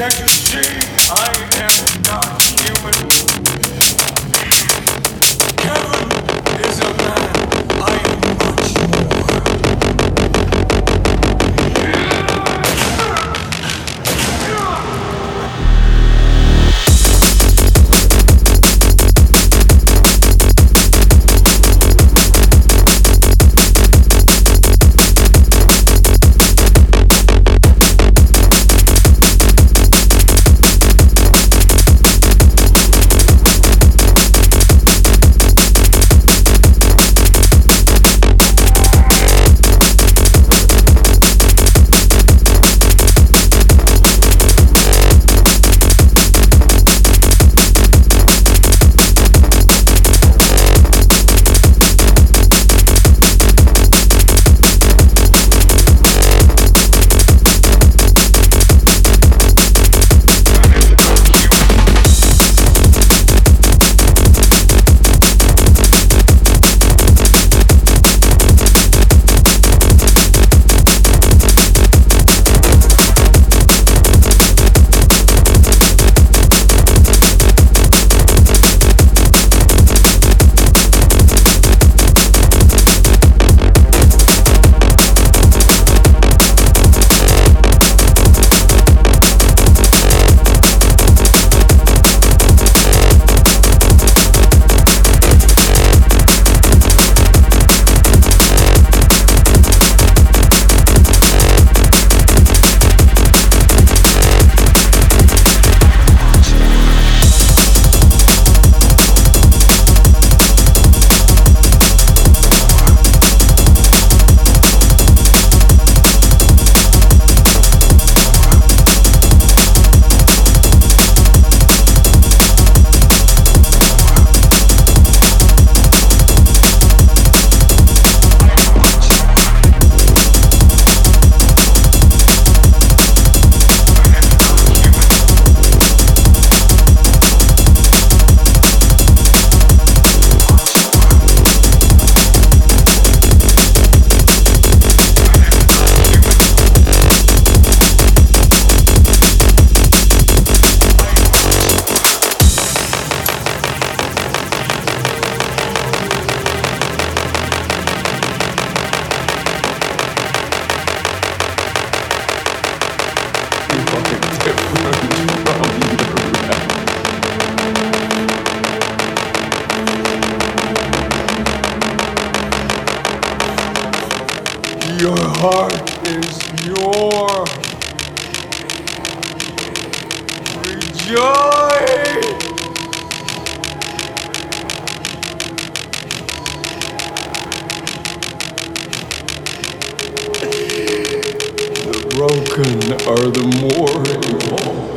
Can you see I am not human? Kevin your heart is yours. Rejoice! The broken are the more